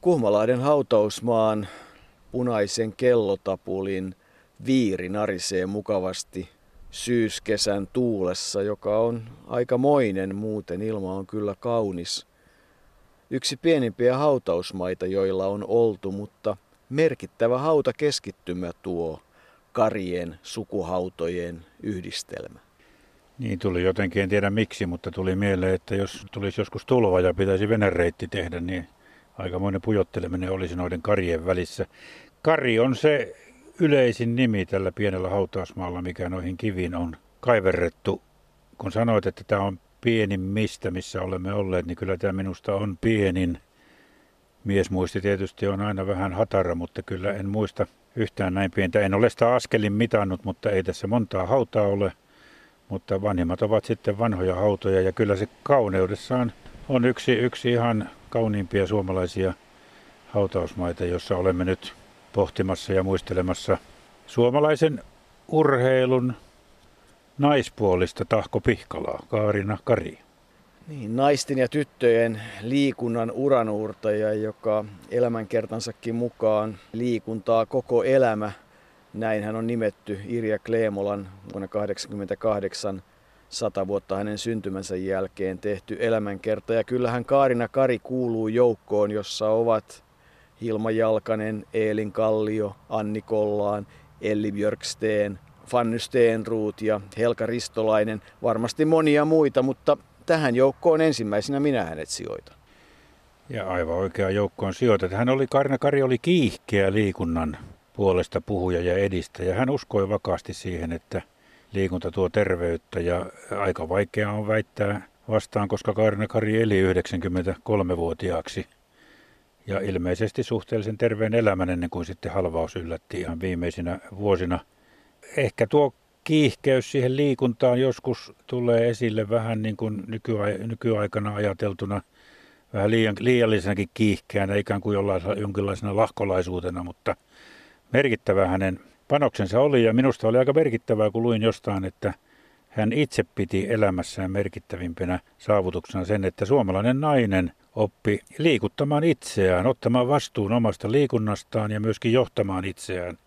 Kuhmalahden hautausmaan punaisen kellotapulin viiri narisee mukavasti syyskesän tuulessa, joka on aikamoinen muuten. Ilma on kyllä kaunis. Yksi pienimpiä hautausmaita, joilla on oltu, mutta merkittävä hautakeskittymä tuo karien sukuhautojen yhdistelmä. Niin tuli jotenkin, en tiedä miksi, mutta tuli mieleen, että jos tulisi joskus tulva ja pitäisi venereitti tehdä, niin aikamoinen pujotteleminen olisi noiden karien välissä. Kari on se yleisin nimi tällä pienellä hautausmaalla, mikä noihin kiviin on kaiverrettu. Kun sanoit, että tämä on pienin mistä, missä olemme olleet, niin kyllä tämä minusta on pienin. Miesmuisti tietysti on aina vähän hatara, mutta kyllä en muista yhtään näin pientä. En ole sitä askelin mitannut, mutta ei tässä montaa hautaa ole. Mutta vanhimmat ovat sitten vanhoja hautoja ja kyllä se kauneudessaan on yksi, yksi ihan kauniimpia suomalaisia hautausmaita, jossa olemme nyt pohtimassa ja muistelemassa suomalaisen urheilun naispuolista Tahko Pihkalaa, Kaarina Kari. Niin, naisten ja tyttöjen liikunnan uranuurtaja, joka elämänkertansakin mukaan liikuntaa koko elämä. Näin hän on nimetty Irja Kleemolan vuonna 1988 sata vuotta hänen syntymänsä jälkeen tehty elämänkerta. Ja kyllähän Kaarina Kari kuuluu joukkoon, jossa ovat Hilma Jalkanen, Eelin Kallio, Anni Kollaan, Elli Björksteen, Fanny Steenruut ja Helka Ristolainen, varmasti monia muita, mutta tähän joukkoon ensimmäisenä minä hänet sijoitan. Ja aivan oikea joukkoon sijoitat. Hän oli, Karina Kari oli kiihkeä liikunnan puolesta puhuja ja edistäjä. Hän uskoi vakaasti siihen, että liikunta tuo terveyttä ja aika vaikea on väittää vastaan, koska Karina Kari eli 93-vuotiaaksi ja ilmeisesti suhteellisen terveen elämän ennen kuin sitten halvaus yllätti ihan viimeisinä vuosina. Ehkä tuo kiihkeys siihen liikuntaan joskus tulee esille vähän niin kuin nykyaikana ajateltuna vähän liian, liiallisenakin kiihkeänä, ikään kuin jonkinlaisena lahkolaisuutena, mutta merkittävä hänen panoksensa oli ja minusta oli aika merkittävää, kun luin jostain, että hän itse piti elämässään merkittävimpänä saavutuksena sen, että suomalainen nainen oppi liikuttamaan itseään, ottamaan vastuun omasta liikunnastaan ja myöskin johtamaan itseään.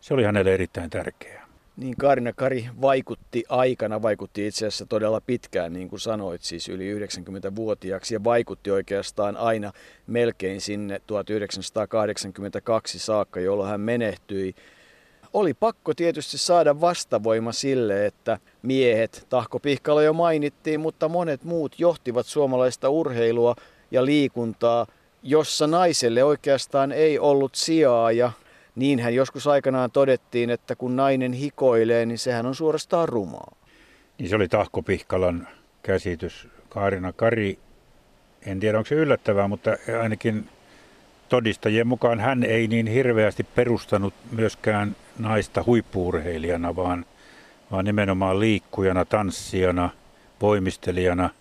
Se oli hänelle erittäin tärkeää. Niin Karina Kari vaikutti aikana, vaikutti itse asiassa todella pitkään, niin kuin sanoit, siis yli 90-vuotiaaksi ja vaikutti oikeastaan aina melkein sinne 1982 saakka, jolloin hän menehtyi. Oli pakko tietysti saada vastavoima sille, että miehet, Tahko Pihkala jo mainittiin, mutta monet muut johtivat suomalaista urheilua ja liikuntaa, jossa naiselle oikeastaan ei ollut sijaa ja niinhän joskus aikanaan todettiin, että kun nainen hikoilee, niin sehän on suorastaan rumaa. Niin se oli Tahko Pihkalan käsitys. Kaarina Kari, en tiedä onko se yllättävää, mutta ainakin todistajien mukaan hän ei niin hirveästi perustanut myöskään naista huippuurheilijana, vaan, vaan nimenomaan liikkujana, tanssijana, voimistelijana –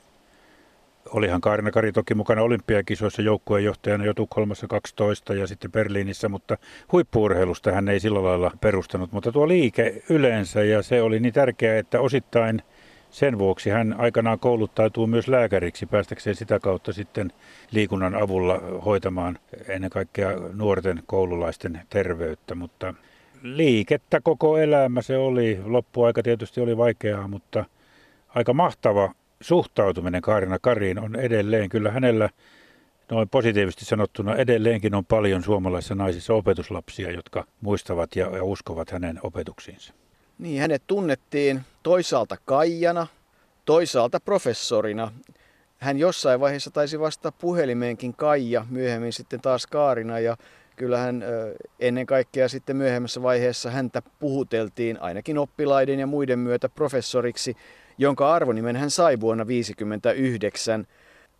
olihan Kaarina Kari toki mukana olympiakisoissa joukkueenjohtajana jo Tukholmassa 12 ja sitten Berliinissä, mutta huippuurheilusta hän ei sillä lailla perustanut. Mutta tuo liike yleensä ja se oli niin tärkeää, että osittain sen vuoksi hän aikanaan kouluttautuu myös lääkäriksi päästäkseen sitä kautta sitten liikunnan avulla hoitamaan ennen kaikkea nuorten koululaisten terveyttä, mutta liikettä koko elämä se oli. Loppuaika tietysti oli vaikeaa, mutta aika mahtava suhtautuminen Kaarina Kariin on edelleen, kyllä hänellä noin positiivisesti sanottuna edelleenkin on paljon suomalaisissa naisissa opetuslapsia, jotka muistavat ja, uskovat hänen opetuksiinsa. Niin, hänet tunnettiin toisaalta Kaijana, toisaalta professorina. Hän jossain vaiheessa taisi vastata puhelimeenkin Kaija, myöhemmin sitten taas Kaarina ja kyllähän ennen kaikkea sitten myöhemmässä vaiheessa häntä puhuteltiin ainakin oppilaiden ja muiden myötä professoriksi jonka arvonimen hän sai vuonna 1959.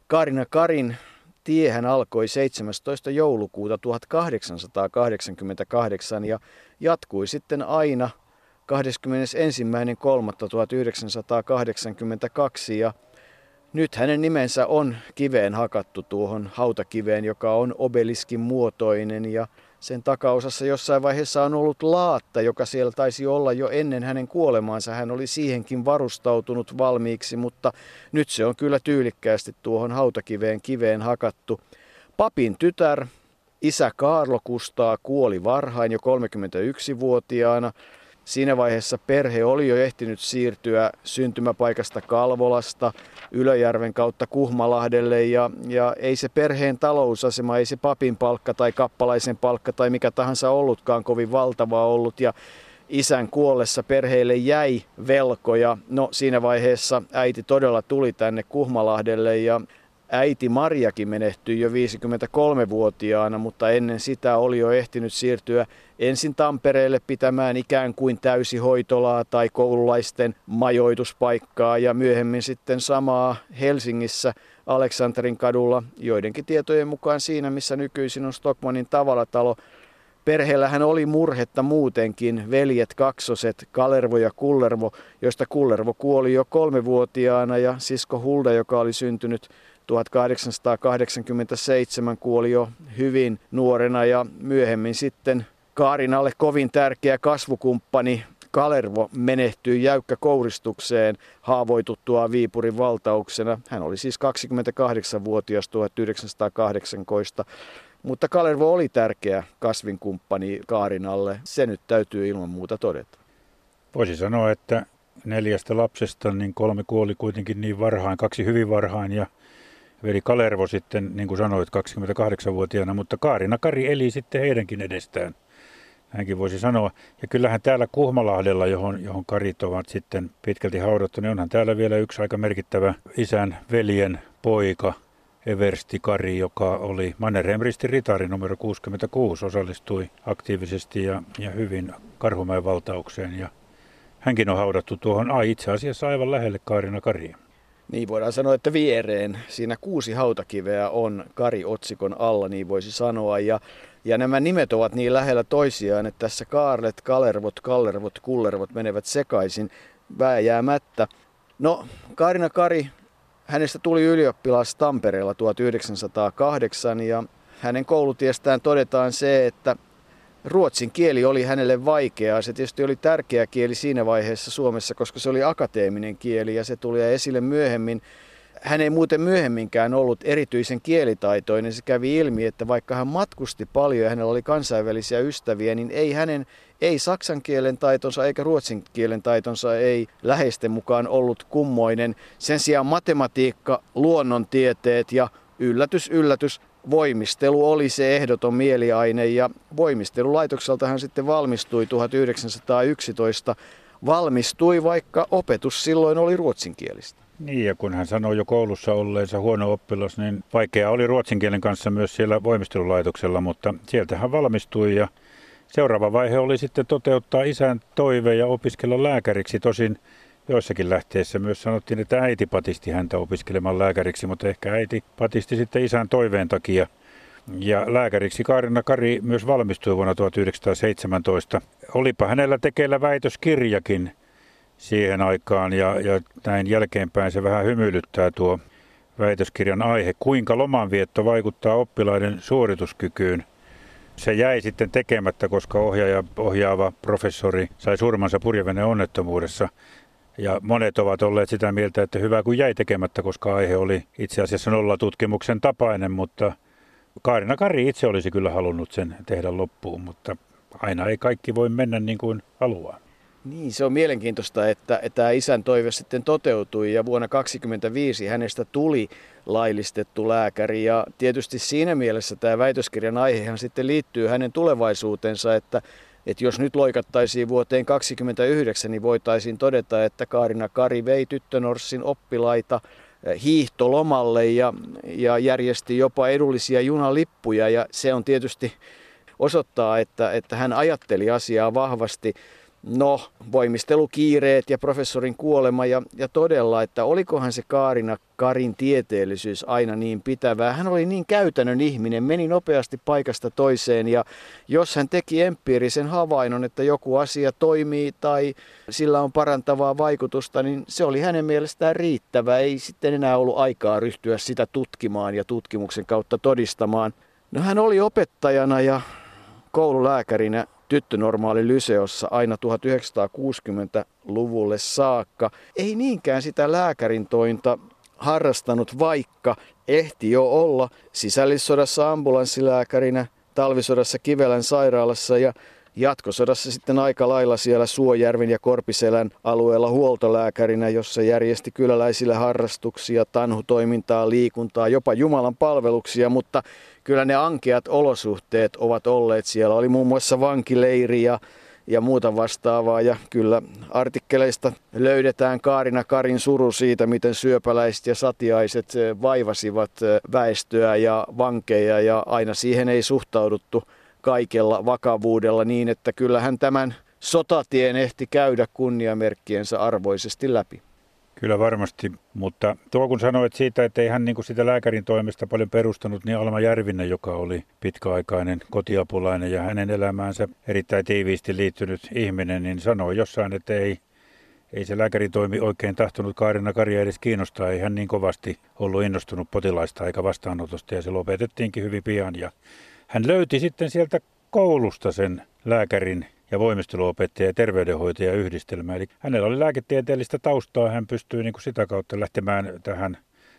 Karina Karin tiehän alkoi 17. joulukuuta 1888 ja jatkui sitten aina 21.3.1982 ja nyt hänen nimensä on kiveen hakattu tuohon hautakiveen, joka on obeliskin muotoinen ja sen takaosassa jossain vaiheessa on ollut laatta, joka siellä taisi olla jo ennen hänen kuolemaansa. Hän oli siihenkin varustautunut valmiiksi, mutta nyt se on kyllä tyylikkäästi tuohon hautakiveen kiveen hakattu. Papin tytär Isä Kaarlo Kustaa kuoli varhain jo 31-vuotiaana. Siinä vaiheessa perhe oli jo ehtinyt siirtyä syntymäpaikasta Kalvolasta Ylöjärven kautta Kuhmalahdelle ja, ja ei se perheen talousasema, ei se papin palkka tai kappalaisen palkka tai mikä tahansa ollutkaan kovin valtavaa ollut ja isän kuollessa perheelle jäi velkoja. No siinä vaiheessa äiti todella tuli tänne Kuhmalahdelle ja Äiti Marjakin menehtyi jo 53-vuotiaana, mutta ennen sitä oli jo ehtinyt siirtyä ensin Tampereelle pitämään ikään kuin täysihoitolaa tai koululaisten majoituspaikkaa ja myöhemmin sitten samaa Helsingissä Aleksanterin kadulla, joidenkin tietojen mukaan siinä, missä nykyisin on Stockmanin tavaratalo. Perheellähän oli murhetta muutenkin, veljet kaksoset, Kalervo ja Kullervo, joista Kullervo kuoli jo kolmevuotiaana ja sisko Hulda, joka oli syntynyt 1887 kuoli jo hyvin nuorena ja myöhemmin sitten Kaarinalle kovin tärkeä kasvukumppani Kalervo menehtyi jäykkäkouristukseen haavoituttua Viipurin valtauksena. Hän oli siis 28-vuotias 1918, mutta Kalervo oli tärkeä kasvinkumppani Kaarinalle. Se nyt täytyy ilman muuta todeta. Voisi sanoa, että neljästä lapsesta niin kolme kuoli kuitenkin niin varhain, kaksi hyvin varhain ja veli Kalervo sitten, niin kuin sanoit, 28-vuotiaana, mutta Kaarina Kari eli sitten heidänkin edestään. Näinkin voisi sanoa. Ja kyllähän täällä Kuhmalahdella, johon, johon karit ovat sitten pitkälti haudattu, niin onhan täällä vielä yksi aika merkittävä isän veljen poika, Eversti Kari, joka oli Mannerheimristin ritari numero 66, osallistui aktiivisesti ja, ja hyvin Karhumäen valtaukseen. Ja hänkin on haudattu tuohon a, itse asiassa aivan lähelle Kaarina Karia. Niin voidaan sanoa, että viereen siinä kuusi hautakiveä on Kari-otsikon alla, niin voisi sanoa. Ja, ja nämä nimet ovat niin lähellä toisiaan, että tässä Kaarlet, Kalervot, Kallervot, Kullervot menevät sekaisin vääjäämättä. No, Kaarina Kari, hänestä tuli ylioppilas Tampereella 1908 ja hänen koulutiestään todetaan se, että ruotsin kieli oli hänelle vaikeaa. Se tietysti oli tärkeä kieli siinä vaiheessa Suomessa, koska se oli akateeminen kieli ja se tuli esille myöhemmin. Hän ei muuten myöhemminkään ollut erityisen kielitaitoinen. Se kävi ilmi, että vaikka hän matkusti paljon ja hänellä oli kansainvälisiä ystäviä, niin ei hänen ei saksan kielen taitonsa eikä ruotsin kielen taitonsa ei läheisten mukaan ollut kummoinen. Sen sijaan matematiikka, luonnontieteet ja yllätys, yllätys, voimistelu oli se ehdoton mieliaine ja voimistelulaitokselta hän sitten valmistui 1911. Valmistui, vaikka opetus silloin oli ruotsinkielistä. Niin, ja kun hän sanoi jo koulussa olleensa huono oppilas, niin vaikea oli ruotsin kielen kanssa myös siellä voimistelulaitoksella, mutta sieltä hän valmistui ja seuraava vaihe oli sitten toteuttaa isän toive ja opiskella lääkäriksi. Tosin joissakin lähteissä myös sanottiin, että äiti patisti häntä opiskelemaan lääkäriksi, mutta ehkä äiti patisti sitten isän toiveen takia. Ja lääkäriksi Kaarina Kari myös valmistui vuonna 1917. Olipa hänellä tekeillä väitöskirjakin siihen aikaan ja, ja näin jälkeenpäin se vähän hymyilyttää tuo väitöskirjan aihe, kuinka lomanvietto vaikuttaa oppilaiden suorituskykyyn. Se jäi sitten tekemättä, koska ohjaaja, ohjaava professori sai surmansa purjeveneen onnettomuudessa. Ja monet ovat olleet sitä mieltä, että hyvä kun jäi tekemättä, koska aihe oli itse asiassa nollatutkimuksen tapainen, mutta Kaarina Kari itse olisi kyllä halunnut sen tehdä loppuun, mutta aina ei kaikki voi mennä niin kuin haluaa. Niin, se on mielenkiintoista, että, että tämä isän toive sitten toteutui ja vuonna 1925 hänestä tuli laillistettu lääkäri. Ja tietysti siinä mielessä tämä väitöskirjan aihehan sitten liittyy hänen tulevaisuutensa, että että jos nyt loikattaisiin vuoteen 2029, niin voitaisiin todeta, että Kaarina Kari vei tyttönorssin oppilaita eh, hiihtolomalle ja, ja järjesti jopa edullisia junalippuja ja se on tietysti osoittaa, että, että hän ajatteli asiaa vahvasti. No, voimistelukiireet ja professorin kuolema ja, ja todella, että olikohan se Kaarina Karin tieteellisyys aina niin pitävää. Hän oli niin käytännön ihminen, meni nopeasti paikasta toiseen ja jos hän teki empiirisen havainnon, että joku asia toimii tai sillä on parantavaa vaikutusta, niin se oli hänen mielestään riittävä. Ei sitten enää ollut aikaa ryhtyä sitä tutkimaan ja tutkimuksen kautta todistamaan. No hän oli opettajana ja koululääkärinä tyttönormaali lyseossa aina 1960-luvulle saakka. Ei niinkään sitä lääkärin tointa harrastanut, vaikka ehti jo olla sisällissodassa ambulanssilääkärinä, talvisodassa Kivelän sairaalassa ja jatkosodassa sitten aika lailla siellä Suojärven ja Korpiselän alueella huoltolääkärinä, jossa järjesti kyläläisille harrastuksia, tanhutoimintaa, liikuntaa, jopa Jumalan palveluksia, mutta kyllä ne ankeat olosuhteet ovat olleet. Siellä oli muun muassa vankileiri ja ja muuta vastaavaa. Ja kyllä artikkeleista löydetään Kaarina Karin suru siitä, miten syöpäläiset ja satiaiset eh, vaivasivat eh, väestöä ja vankeja ja aina siihen ei suhtauduttu kaikella vakavuudella niin, että kyllähän tämän sotatien ehti käydä kunniamerkkiensä arvoisesti läpi. Kyllä varmasti, mutta tuo kun sanoit siitä, että ei hän niin kuin sitä lääkärin toimesta paljon perustanut, niin Alma Järvinen, joka oli pitkäaikainen kotiapulainen ja hänen elämäänsä erittäin tiiviisti liittynyt ihminen, niin sanoi jossain, että ei, ei se lääkärin toimi oikein tahtonut Kaarina Karja edes kiinnostaa. Ei hän niin kovasti ollut innostunut potilaista eikä vastaanotosta ja se lopetettiinkin hyvin pian. Ja hän löyti sitten sieltä koulusta sen lääkärin ja voimisteluopettaja ja terveydenhoitaja yhdistelmä. Eli hänellä oli lääketieteellistä taustaa, hän pystyi niin kuin sitä kautta lähtemään tähän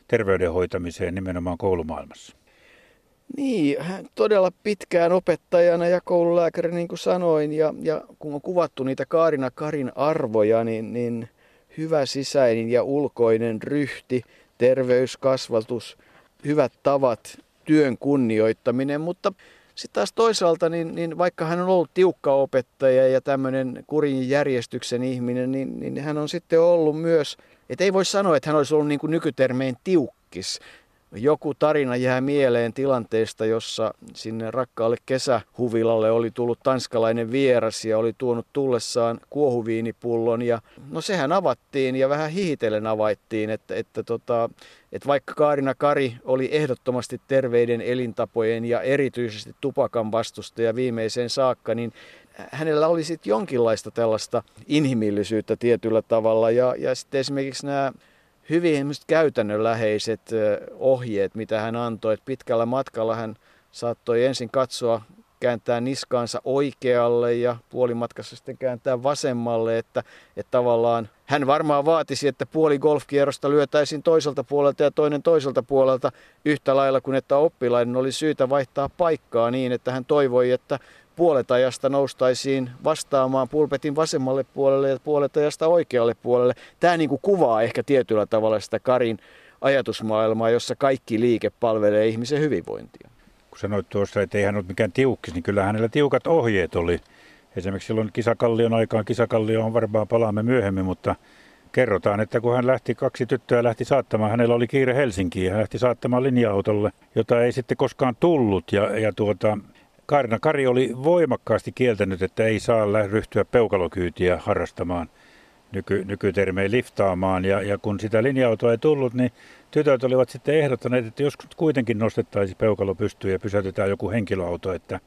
terveydenhoitamiseen nimenomaan koulumaailmassa. Niin, hän todella pitkään opettajana ja koululääkäri, niin kuin sanoin, ja, ja kun on kuvattu niitä Kaarina Karin arvoja, niin, niin hyvä sisäinen ja ulkoinen ryhti, terveyskasvatus, hyvät tavat, työn kunnioittaminen, mutta sitten taas toisaalta, niin, niin vaikka hän on ollut tiukka opettaja ja tämmöinen kurin järjestyksen ihminen, niin, niin hän on sitten ollut myös, että ei voi sanoa, että hän olisi ollut niin kuin nykytermein tiukkis. Joku tarina jää mieleen tilanteesta, jossa sinne rakkaalle kesähuvilalle oli tullut tanskalainen vieras ja oli tuonut tullessaan kuohuviinipullon. Ja no sehän avattiin ja vähän hihitellen avaittiin, että, että, tota, että vaikka Kaarina Kari oli ehdottomasti terveiden elintapojen ja erityisesti tupakan vastustaja viimeiseen saakka, niin hänellä oli sitten jonkinlaista tällaista inhimillisyyttä tietyllä tavalla. Ja, ja sitten esimerkiksi nämä hyvin käytännönläheiset ohjeet, mitä hän antoi. Että pitkällä matkalla hän saattoi ensin katsoa, kääntää niskaansa oikealle ja puolimatkassa sitten kääntää vasemmalle, että, että tavallaan hän varmaan vaatisi, että puoli golfkierrosta lyötäisiin toiselta puolelta ja toinen toiselta puolelta yhtä lailla kuin että oppilaiden oli syytä vaihtaa paikkaa niin, että hän toivoi, että puolet ajasta noustaisiin vastaamaan pulpetin vasemmalle puolelle ja puolet ajasta oikealle puolelle. Tämä niin kuin kuvaa ehkä tietyllä tavalla sitä Karin ajatusmaailmaa, jossa kaikki liike palvelee ihmisen hyvinvointia. Kun sanoit tuossa, että ei hän ollut mikään tiukkis, niin kyllä hänellä tiukat ohjeet oli. Esimerkiksi silloin kisakallion aikaan, kisakallio on varmaan palaamme myöhemmin, mutta kerrotaan, että kun hän lähti, kaksi tyttöä lähti saattamaan, hänellä oli kiire Helsinkiin hän lähti saattamaan linja-autolle, jota ei sitten koskaan tullut. Ja, ja tuota, Kaarina Kari oli voimakkaasti kieltänyt, että ei saa ryhtyä peukalokyytiä harrastamaan nyky, nykytermeen liftaamaan. Ja, ja kun sitä linja-autoa ei tullut, niin tytöt olivat sitten ehdottaneet, että joskus kuitenkin nostettaisiin peukalo pystyyn ja pysäytetään joku henkilöauto, että,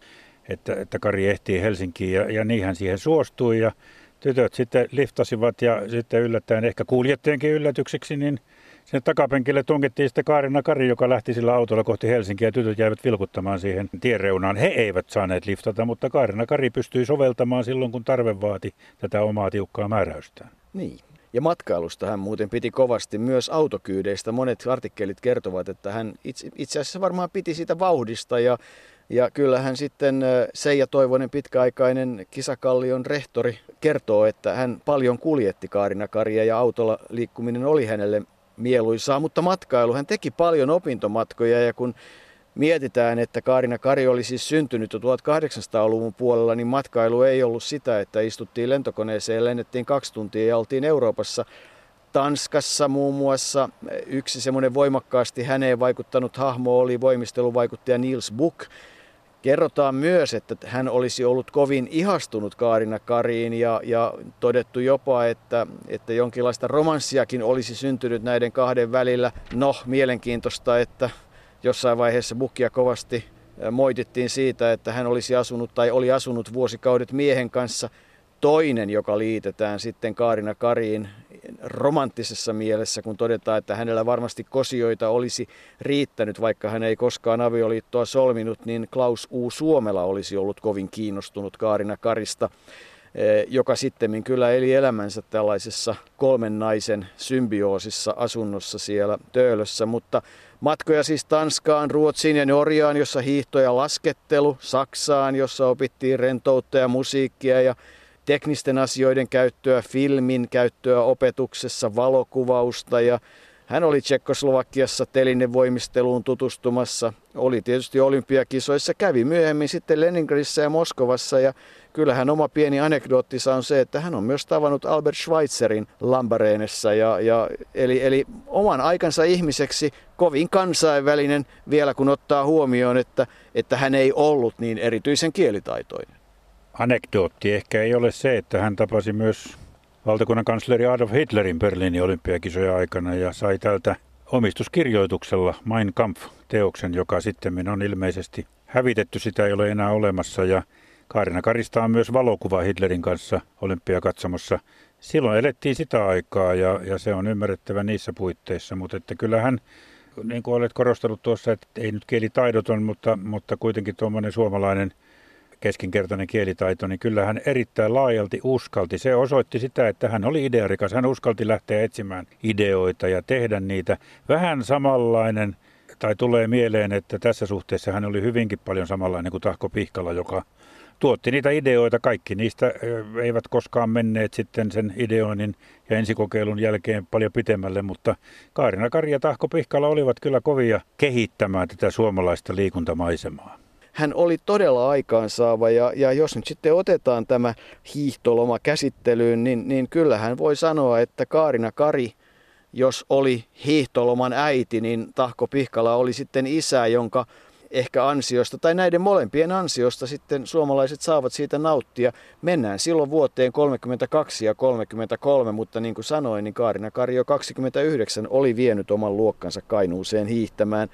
että, että Kari ehtii Helsinkiin. Ja, ja niin hän siihen suostui ja tytöt sitten liftasivat ja sitten yllättäen ehkä kuljettajienkin yllätykseksi, niin – Sinne takapenkille tunkettiin sitten Kaarina Kari, joka lähti sillä autolla kohti Helsinkiä tytöt jäivät vilkuttamaan siihen tiereunaan. He eivät saaneet liftata, mutta Kaarina Kari pystyi soveltamaan silloin, kun tarve vaati tätä omaa tiukkaa määräystään. Niin. Ja matkailusta hän muuten piti kovasti myös autokyydeistä. Monet artikkelit kertovat, että hän itse, itse asiassa varmaan piti siitä vauhdista ja ja kyllähän sitten Seija Toivonen, pitkäaikainen kisakallion rehtori, kertoo, että hän paljon kuljetti Kaarina Karia ja autolla liikkuminen oli hänelle mieluisaa, mutta matkailu, hän teki paljon opintomatkoja ja kun mietitään, että Kaarina Kari oli siis syntynyt jo 1800-luvun puolella, niin matkailu ei ollut sitä, että istuttiin lentokoneeseen ja lennettiin kaksi tuntia ja oltiin Euroopassa. Tanskassa muun muassa yksi semmoinen voimakkaasti häneen vaikuttanut hahmo oli voimisteluvaikuttaja Niels Buck, Kerrotaan myös, että hän olisi ollut kovin ihastunut Kaarina Kariin ja, ja todettu jopa, että, että jonkinlaista romanssiakin olisi syntynyt näiden kahden välillä. No, mielenkiintoista, että jossain vaiheessa Bukia kovasti moitittiin siitä, että hän olisi asunut tai oli asunut vuosikaudet miehen kanssa – toinen, joka liitetään sitten Kaarina Kariin romanttisessa mielessä, kun todetaan, että hänellä varmasti kosioita olisi riittänyt, vaikka hän ei koskaan avioliittoa solminut, niin Klaus U. Suomela olisi ollut kovin kiinnostunut Kaarina Karista, eh, joka sitten kyllä eli elämänsä tällaisessa kolmen naisen symbioosissa asunnossa siellä Töölössä, mutta Matkoja siis Tanskaan, Ruotsiin ja Norjaan, jossa hiihto ja laskettelu, Saksaan, jossa opittiin rentoutta ja musiikkia ja teknisten asioiden käyttöä, filmin käyttöä opetuksessa, valokuvausta ja hän oli Tsekkoslovakiassa telinevoimisteluun tutustumassa, oli tietysti olympiakisoissa, kävi myöhemmin sitten Leningradissa ja Moskovassa ja kyllähän oma pieni anekdoottinsa on se, että hän on myös tavannut Albert Schweitzerin Lambareenessa. Ja, ja, eli, eli oman aikansa ihmiseksi kovin kansainvälinen vielä kun ottaa huomioon, että, että hän ei ollut niin erityisen kielitaitoinen. Anekdootti ehkä ei ole se, että hän tapasi myös valtakunnan kansleri Adolf Hitlerin Berliinin olympiakisoja aikana ja sai tältä omistuskirjoituksella Mein Kampf-teoksen, joka sitten on ilmeisesti hävitetty, sitä ei ole enää olemassa ja Kaarina Karista on myös valokuva Hitlerin kanssa olympiakatsomossa. Silloin elettiin sitä aikaa ja, ja se on ymmärrettävä niissä puitteissa, mutta että kyllähän, niin kuin olet korostanut tuossa, että ei nyt kielitaidoton, mutta, mutta kuitenkin tuommoinen suomalainen keskinkertainen kielitaito, niin kyllä hän erittäin laajalti uskalti. Se osoitti sitä, että hän oli idearikas. Hän uskalti lähteä etsimään ideoita ja tehdä niitä. Vähän samanlainen, tai tulee mieleen, että tässä suhteessa hän oli hyvinkin paljon samanlainen kuin Tahko Pihkala, joka tuotti niitä ideoita. Kaikki niistä eivät koskaan menneet sitten sen ideoinnin ja ensikokeilun jälkeen paljon pitemmälle, mutta Kaarina Kari ja Tahko Pihkala olivat kyllä kovia kehittämään tätä suomalaista liikuntamaisemaa. Hän oli todella aikaansaava ja, ja jos nyt sitten otetaan tämä hiihtoloma käsittelyyn, niin, niin kyllähän voi sanoa, että Kaarina Kari, jos oli hiihtoloman äiti, niin Tahko Pihkala oli sitten isä, jonka ehkä ansiosta tai näiden molempien ansiosta sitten suomalaiset saavat siitä nauttia. Mennään silloin vuoteen 32 ja 33, mutta niin kuin sanoin, niin Kaarina Karjo 29 oli vienyt oman luokkansa Kainuuseen hiihtämään.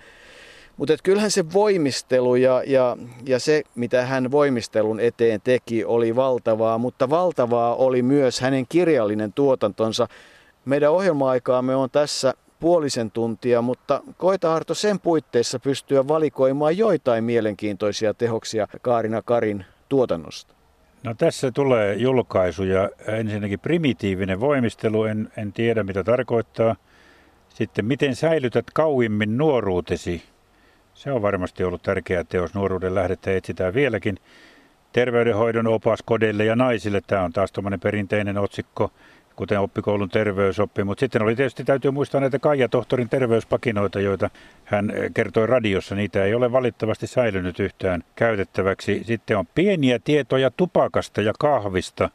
Mutta kyllähän se voimistelu ja, ja, ja se, mitä hän voimistelun eteen teki, oli valtavaa, mutta valtavaa oli myös hänen kirjallinen tuotantonsa. Meidän ohjelma-aikaamme on tässä puolisen tuntia, mutta koita Arto sen puitteissa pystyä valikoimaan joitain mielenkiintoisia tehoksia Kaarina Karin tuotannosta? No tässä tulee julkaisu ja ensinnäkin primitiivinen voimistelu, en, en tiedä mitä tarkoittaa. Sitten miten säilytät kauimmin nuoruutesi? Se on varmasti ollut tärkeä teos. Nuoruuden lähdettä etsitään vieläkin. Terveydenhoidon opas kodeille ja naisille. Tämä on taas tuommoinen perinteinen otsikko kuten oppikoulun terveysoppi. Mutta sitten oli tietysti, täytyy muistaa näitä Kaija tohtorin terveyspakinoita, joita hän eh, kertoi radiossa. Niitä ei ole valittavasti säilynyt yhtään käytettäväksi. Sitten on pieniä tietoja tupakasta ja kahvista.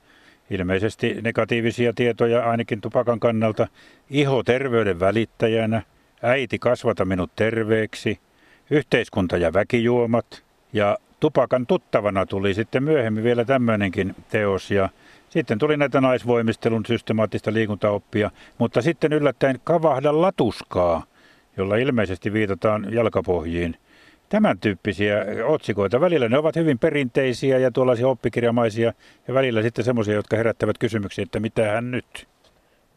Ilmeisesti negatiivisia tietoja ainakin tupakan kannalta. Iho terveyden välittäjänä. Äiti kasvata minut terveeksi. Yhteiskunta ja väkijuomat. Ja tupakan tuttavana tuli sitten myöhemmin vielä tämmöinenkin teos. Ja sitten tuli näitä naisvoimistelun systemaattista liikuntaoppia, mutta sitten yllättäen kavahda latuskaa, jolla ilmeisesti viitataan jalkapohjiin. Tämän tyyppisiä otsikoita. Välillä ne ovat hyvin perinteisiä ja tuollaisia oppikirjamaisia ja välillä sitten semmoisia, jotka herättävät kysymyksiä, että mitä hän nyt.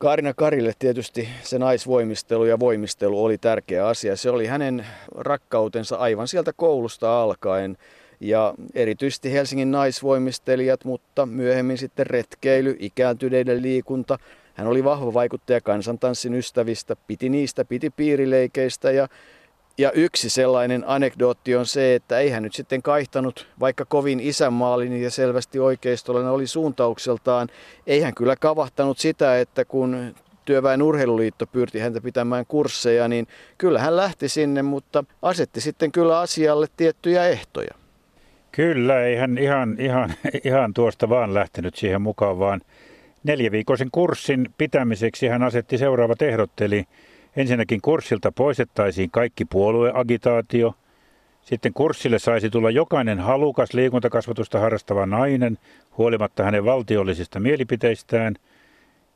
Kaarina Karille tietysti se naisvoimistelu ja voimistelu oli tärkeä asia. Se oli hänen rakkautensa aivan sieltä koulusta alkaen ja erityisesti Helsingin naisvoimistelijat, mutta myöhemmin sitten retkeily, ikääntyneiden liikunta. Hän oli vahva vaikuttaja kansantanssin ystävistä, piti niistä, piti piirileikeistä ja ja yksi sellainen anekdootti on se, että ei hän nyt sitten kaihtanut, vaikka kovin isänmaallinen ja selvästi oikeistolainen oli suuntaukseltaan, ei hän kyllä kavahtanut sitä, että kun Työväen urheiluliitto pyrti häntä pitämään kursseja, niin kyllä hän lähti sinne, mutta asetti sitten kyllä asialle tiettyjä ehtoja. Kyllä, ei hän ihan, ihan, ihan tuosta vaan lähtenyt siihen mukaan, vaan neljäviikoisen kurssin pitämiseksi hän asetti seuraavat ehdot, eli ensinnäkin kurssilta poistettaisiin kaikki puolueagitaatio, sitten kurssille saisi tulla jokainen halukas liikuntakasvatusta harrastava nainen, huolimatta hänen valtiollisista mielipiteistään –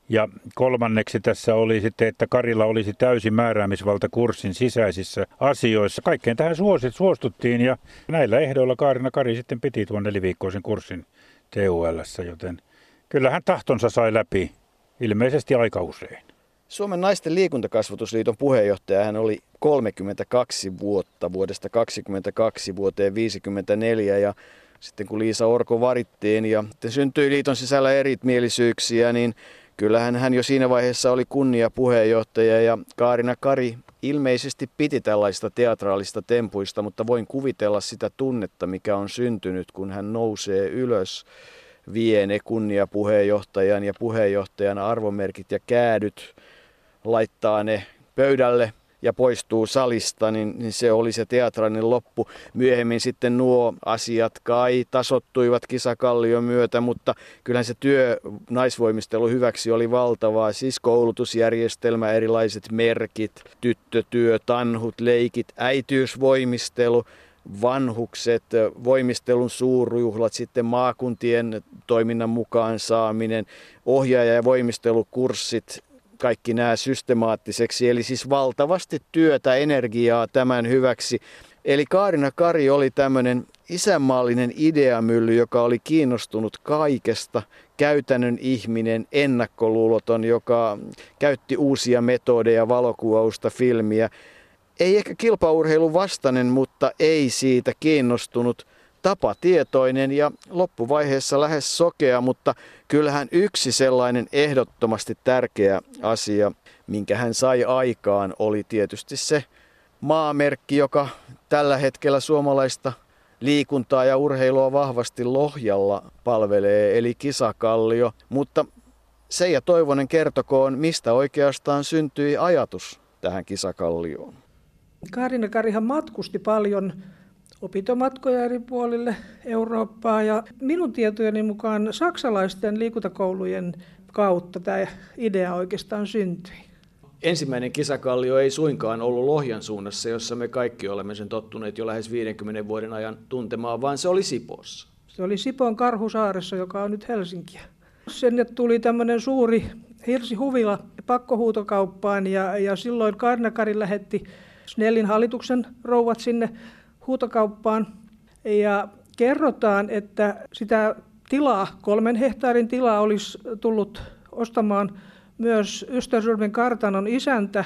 ja kolmanneksi tässä oli sitten, että Karilla olisi täysi määräämisvalta kurssin sisäisissä asioissa. Kaikkeen tähän suosit, suostuttiin ja näillä ehdoilla Kaarina Kari sitten piti tuon neliviikkoisen kurssin TUL, joten kyllähän tahtonsa sai läpi ilmeisesti aika usein. Suomen naisten liikuntakasvatusliiton puheenjohtaja hän oli 32 vuotta vuodesta 22 vuoteen 54 ja sitten kun Liisa Orko varittiin ja syntyi liiton sisällä erimielisyyksiä, niin kyllähän hän jo siinä vaiheessa oli kunnia puheenjohtaja ja Kaarina Kari ilmeisesti piti tällaista teatraalista tempuista, mutta voin kuvitella sitä tunnetta, mikä on syntynyt, kun hän nousee ylös, vie ne kunniapuheenjohtajan ja puheenjohtajan arvomerkit ja käädyt, laittaa ne pöydälle ja poistuu salista, niin, niin se oli se teatraalinen loppu. Myöhemmin sitten nuo asiat kai tasottuivat kisakallion myötä, mutta kyllähän se työ naisvoimistelu hyväksi oli valtavaa. Siis koulutusjärjestelmä, erilaiset merkit, tyttötyö, tanhut, leikit, äitiysvoimistelu, vanhukset, voimistelun suurjuhlat, sitten maakuntien toiminnan mukaan saaminen, ohjaaja- ja voimistelukurssit, kaikki nämä systemaattiseksi. Eli siis valtavasti työtä, energiaa tämän hyväksi. Eli Kaarina Kari oli tämmöinen isänmaallinen ideamylly, joka oli kiinnostunut kaikesta, käytännön ihminen, ennakkoluuloton, joka käytti uusia metodeja, valokuvausta, filmiä. Ei ehkä kilpaurheilun vastainen, mutta ei siitä kiinnostunut tapatietoinen ja loppuvaiheessa lähes sokea, mutta kyllähän yksi sellainen ehdottomasti tärkeä asia, minkä hän sai aikaan, oli tietysti se maamerkki, joka tällä hetkellä suomalaista liikuntaa ja urheilua vahvasti Lohjalla palvelee, eli kisakallio. Mutta Seija Toivonen kertokoon, mistä oikeastaan syntyi ajatus tähän kisakallioon. Kaarina Karihan matkusti paljon opintomatkoja eri puolille Eurooppaa. Ja minun tietojeni mukaan saksalaisten liikuntakoulujen kautta tämä idea oikeastaan syntyi. Ensimmäinen kisakallio ei suinkaan ollut Lohjan suunnassa, jossa me kaikki olemme sen tottuneet jo lähes 50 vuoden ajan tuntemaan, vaan se oli Sipoossa. Se oli Sipoon Karhusaaressa, joka on nyt Helsinkiä. Sinne tuli tämmöinen suuri hirsihuvila pakkohuutokauppaan ja, ja silloin Karnakari lähetti Snellin hallituksen rouvat sinne huutokauppaan ja kerrotaan, että sitä tilaa, kolmen hehtaarin tilaa olisi tullut ostamaan myös Ystäsurmin kartanon isäntä,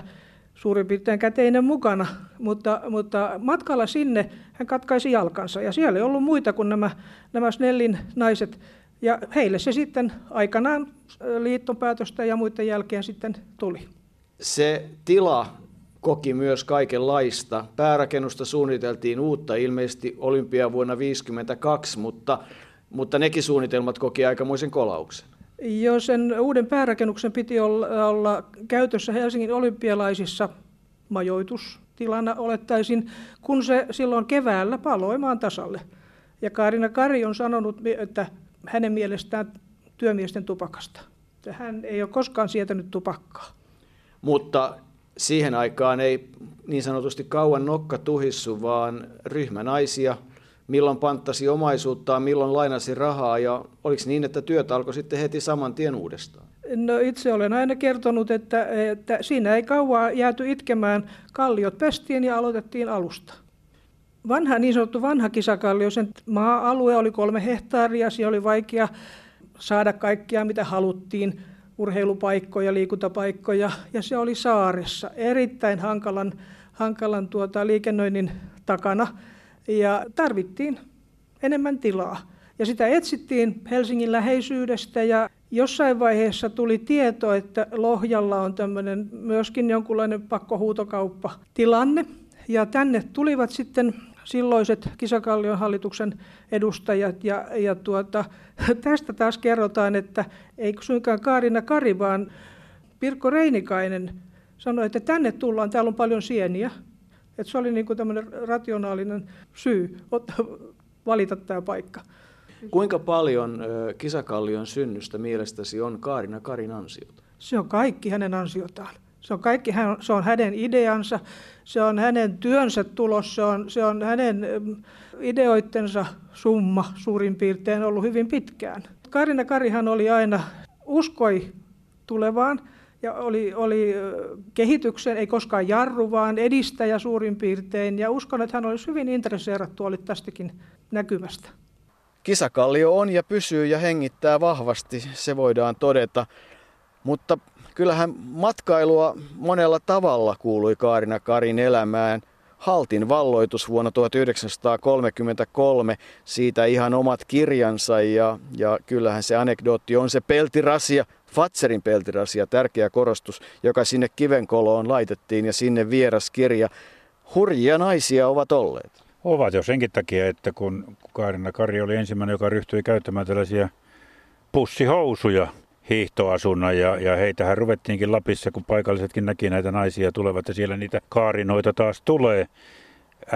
suurin piirtein käteinen mukana, mutta, mutta matkalla sinne hän katkaisi jalkansa ja siellä ei ollut muita kuin nämä, nämä Snellin naiset ja heille se sitten aikanaan liittonpäätöstä ja muiden jälkeen sitten tuli. Se tila koki myös kaikenlaista. Päärakennusta suunniteltiin uutta ilmeisesti olympia vuonna 1952, mutta, mutta nekin suunnitelmat koki aikamoisen kolauksen. Joo, sen uuden päärakennuksen piti olla, olla käytössä Helsingin olympialaisissa majoitustilana olettaisin, kun se silloin keväällä paloi maan tasalle. Ja Kaarina Kari on sanonut, että hänen mielestään työmiesten tupakasta. Hän ei ole koskaan sietänyt tupakkaa. Mutta siihen aikaan ei niin sanotusti kauan nokka tuhissu, vaan ryhmä naisia milloin panttasi omaisuuttaan, milloin lainasi rahaa ja oliko niin, että työt alkoi sitten heti saman tien uudestaan? No itse olen aina kertonut, että, että siinä ei kauaa jääty itkemään. Kalliot pestiin ja aloitettiin alusta. Vanha, niin sanottu vanha kisakallio, sen maa-alue oli kolme hehtaaria, siellä oli vaikea saada kaikkia mitä haluttiin urheilupaikkoja, liikuntapaikkoja, ja se oli saaressa erittäin hankalan, hankalan tuota, liikennöinnin takana, ja tarvittiin enemmän tilaa. Ja sitä etsittiin Helsingin läheisyydestä, ja jossain vaiheessa tuli tieto, että Lohjalla on tämmöinen myöskin jonkunlainen pakkohuutokauppa-tilanne, ja tänne tulivat sitten silloiset Kisakallion hallituksen edustajat. Ja, ja tuota, tästä taas kerrotaan, että ei suinkaan Kaarina Kari, vaan Pirkko Reinikainen sanoi, että tänne tullaan, täällä on paljon sieniä. Että se oli niin kuin tämmöinen rationaalinen syy valita tämä paikka. Kuinka paljon Kisakallion synnystä mielestäsi on Kaarina Karin ansiota? Se on kaikki hänen ansiotaan. Se on kaikki, se on hänen ideansa, se on hänen työnsä tulos, se on, se on hänen ideoittensa summa suurin piirtein ollut hyvin pitkään. Karina Karihan oli aina, uskoi tulevaan ja oli, oli kehityksen, ei koskaan jarru, vaan edistäjä suurin piirtein. Ja uskon, että hän olisi hyvin interesseerattu oli tästäkin näkymästä. Kisakallio on ja pysyy ja hengittää vahvasti, se voidaan todeta. Mutta kyllähän matkailua monella tavalla kuului Kaarina Karin elämään. Haltin valloitus vuonna 1933, siitä ihan omat kirjansa ja, ja kyllähän se anekdootti on se peltirasia Fatserin peltirasia, tärkeä korostus, joka sinne kivenkoloon laitettiin ja sinne vieras kirja. Hurjia naisia ovat olleet. Ovat jo senkin takia, että kun Kaarina Kari oli ensimmäinen, joka ryhtyi käyttämään tällaisia pussihousuja hiihtoasunna ja, ja heitähän ruvettiinkin Lapissa, kun paikallisetkin näki näitä naisia tulevat ja siellä niitä kaarinoita taas tulee.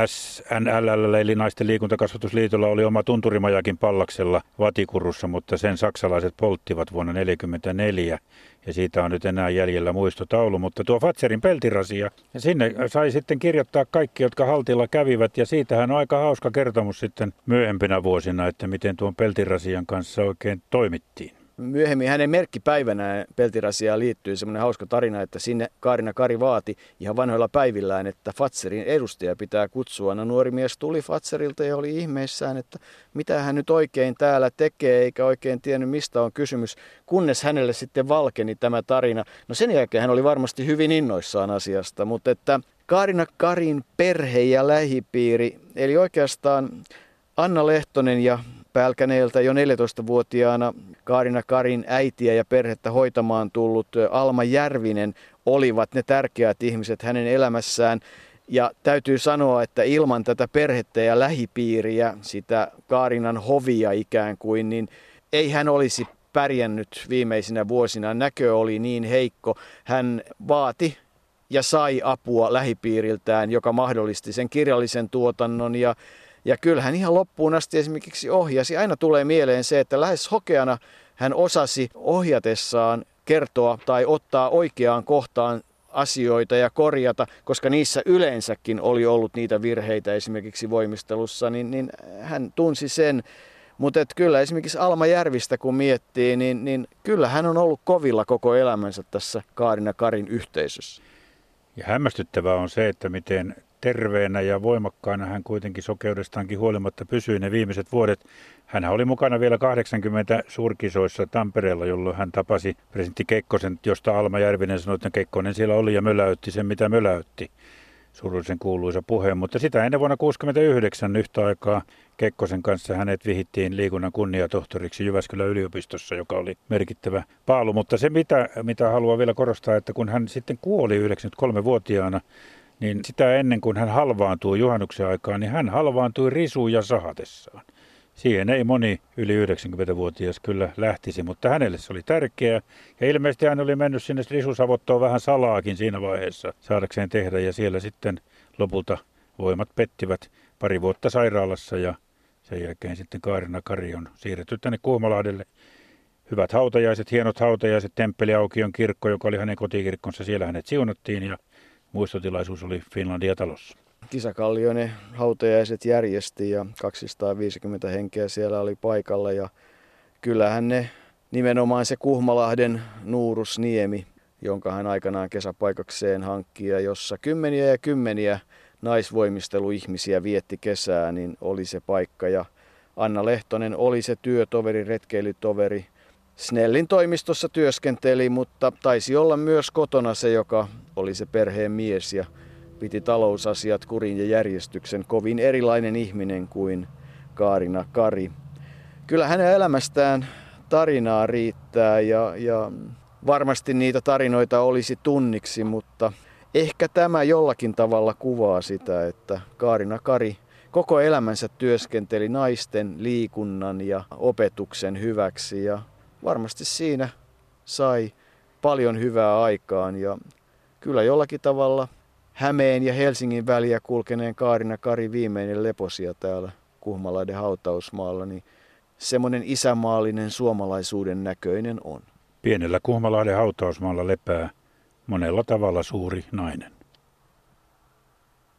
SNLL eli Naisten liikuntakasvatusliitolla oli oma tunturimajakin Pallaksella Vatikurussa, mutta sen saksalaiset polttivat vuonna 1944 ja siitä on nyt enää jäljellä muistotaulu. Mutta tuo Fatserin peltirasia, ja sinne sai sitten kirjoittaa kaikki, jotka Haltilla kävivät ja siitähän on aika hauska kertomus sitten myöhempinä vuosina, että miten tuon peltirasian kanssa oikein toimittiin myöhemmin hänen merkkipäivänään Peltirasiaan liittyy semmoinen hauska tarina, että sinne Kaarina Kari vaati ihan vanhoilla päivillään, että Fatserin edustaja pitää kutsua. No nuori mies tuli Fatserilta ja oli ihmeissään, että mitä hän nyt oikein täällä tekee, eikä oikein tiennyt mistä on kysymys, kunnes hänelle sitten valkeni tämä tarina. No sen jälkeen hän oli varmasti hyvin innoissaan asiasta, mutta että Kaarina Karin perhe ja lähipiiri, eli oikeastaan Anna Lehtonen ja Pälkäneeltä jo 14-vuotiaana Kaarina Karin äitiä ja perhettä hoitamaan tullut Alma Järvinen olivat ne tärkeät ihmiset hänen elämässään. Ja täytyy sanoa, että ilman tätä perhettä ja lähipiiriä, sitä Kaarinan hovia ikään kuin, niin ei hän olisi pärjännyt viimeisinä vuosina. Näkö oli niin heikko. Hän vaati ja sai apua lähipiiriltään, joka mahdollisti sen kirjallisen tuotannon ja ja kyllä hän ihan loppuun asti esimerkiksi ohjasi. Aina tulee mieleen se, että lähes hokeana hän osasi ohjatessaan kertoa tai ottaa oikeaan kohtaan asioita ja korjata, koska niissä yleensäkin oli ollut niitä virheitä esimerkiksi voimistelussa, niin, niin hän tunsi sen. Mutta kyllä esimerkiksi Alma Järvistä kun miettii, niin, niin kyllä hän on ollut kovilla koko elämänsä tässä Kaarina Karin yhteisössä. Ja hämmästyttävää on se, että miten terveenä ja voimakkaana hän kuitenkin sokeudestaankin huolimatta pysyi ne viimeiset vuodet. Hän oli mukana vielä 80 suurkisoissa Tampereella, jolloin hän tapasi presidentti Kekkosen, josta Alma Järvinen sanoi, että Kekkonen siellä oli ja möläytti sen, mitä möläytti. Surullisen kuuluisa puheen, mutta sitä ennen vuonna 1969 yhtä aikaa Kekkosen kanssa hänet vihittiin liikunnan kunniatohtoriksi Jyväskylän yliopistossa, joka oli merkittävä paalu. Mutta se, mitä, mitä haluan vielä korostaa, että kun hän sitten kuoli 93-vuotiaana, niin sitä ennen kuin hän halvaantui juhannuksen aikaan, niin hän halvaantui risuja sahatessaan. Siihen ei moni yli 90-vuotias kyllä lähtisi, mutta hänelle se oli tärkeää. Ja ilmeisesti hän oli mennyt sinne risusavottoon vähän salaakin siinä vaiheessa saadakseen tehdä. Ja siellä sitten lopulta voimat pettivät pari vuotta sairaalassa ja sen jälkeen sitten Kaarina Kari on siirretty tänne Kuhmolahdelle. Hyvät hautajaiset, hienot hautajaiset, Temppeliaukion kirkko, joka oli hänen kotikirkkonsa, siellä hänet siunattiin ja muistotilaisuus oli Finlandia talossa. Kisakallioinen hautajaiset järjesti ja 250 henkeä siellä oli paikalla ja kyllähän ne nimenomaan se Kuhmalahden Nuurusniemi, jonka hän aikanaan kesäpaikakseen hankki ja jossa kymmeniä ja kymmeniä naisvoimisteluihmisiä vietti kesää, niin oli se paikka ja Anna Lehtonen oli se työtoveri, retkeilytoveri, Snellin toimistossa työskenteli, mutta taisi olla myös kotona se, joka oli se perheen mies ja piti talousasiat kurin ja järjestyksen. Kovin erilainen ihminen kuin Kaarina Kari. Kyllä hänen elämästään tarinaa riittää ja, ja varmasti niitä tarinoita olisi tunniksi, mutta ehkä tämä jollakin tavalla kuvaa sitä, että Kaarina Kari koko elämänsä työskenteli naisten liikunnan ja opetuksen hyväksi ja varmasti siinä sai paljon hyvää aikaan ja kyllä jollakin tavalla Hämeen ja Helsingin väliä kulkeneen Kaarina Kari viimeinen leposia täällä Kuhmalaiden hautausmaalla, niin semmoinen isämaallinen suomalaisuuden näköinen on. Pienellä Kuhmalahden hautausmaalla lepää monella tavalla suuri nainen.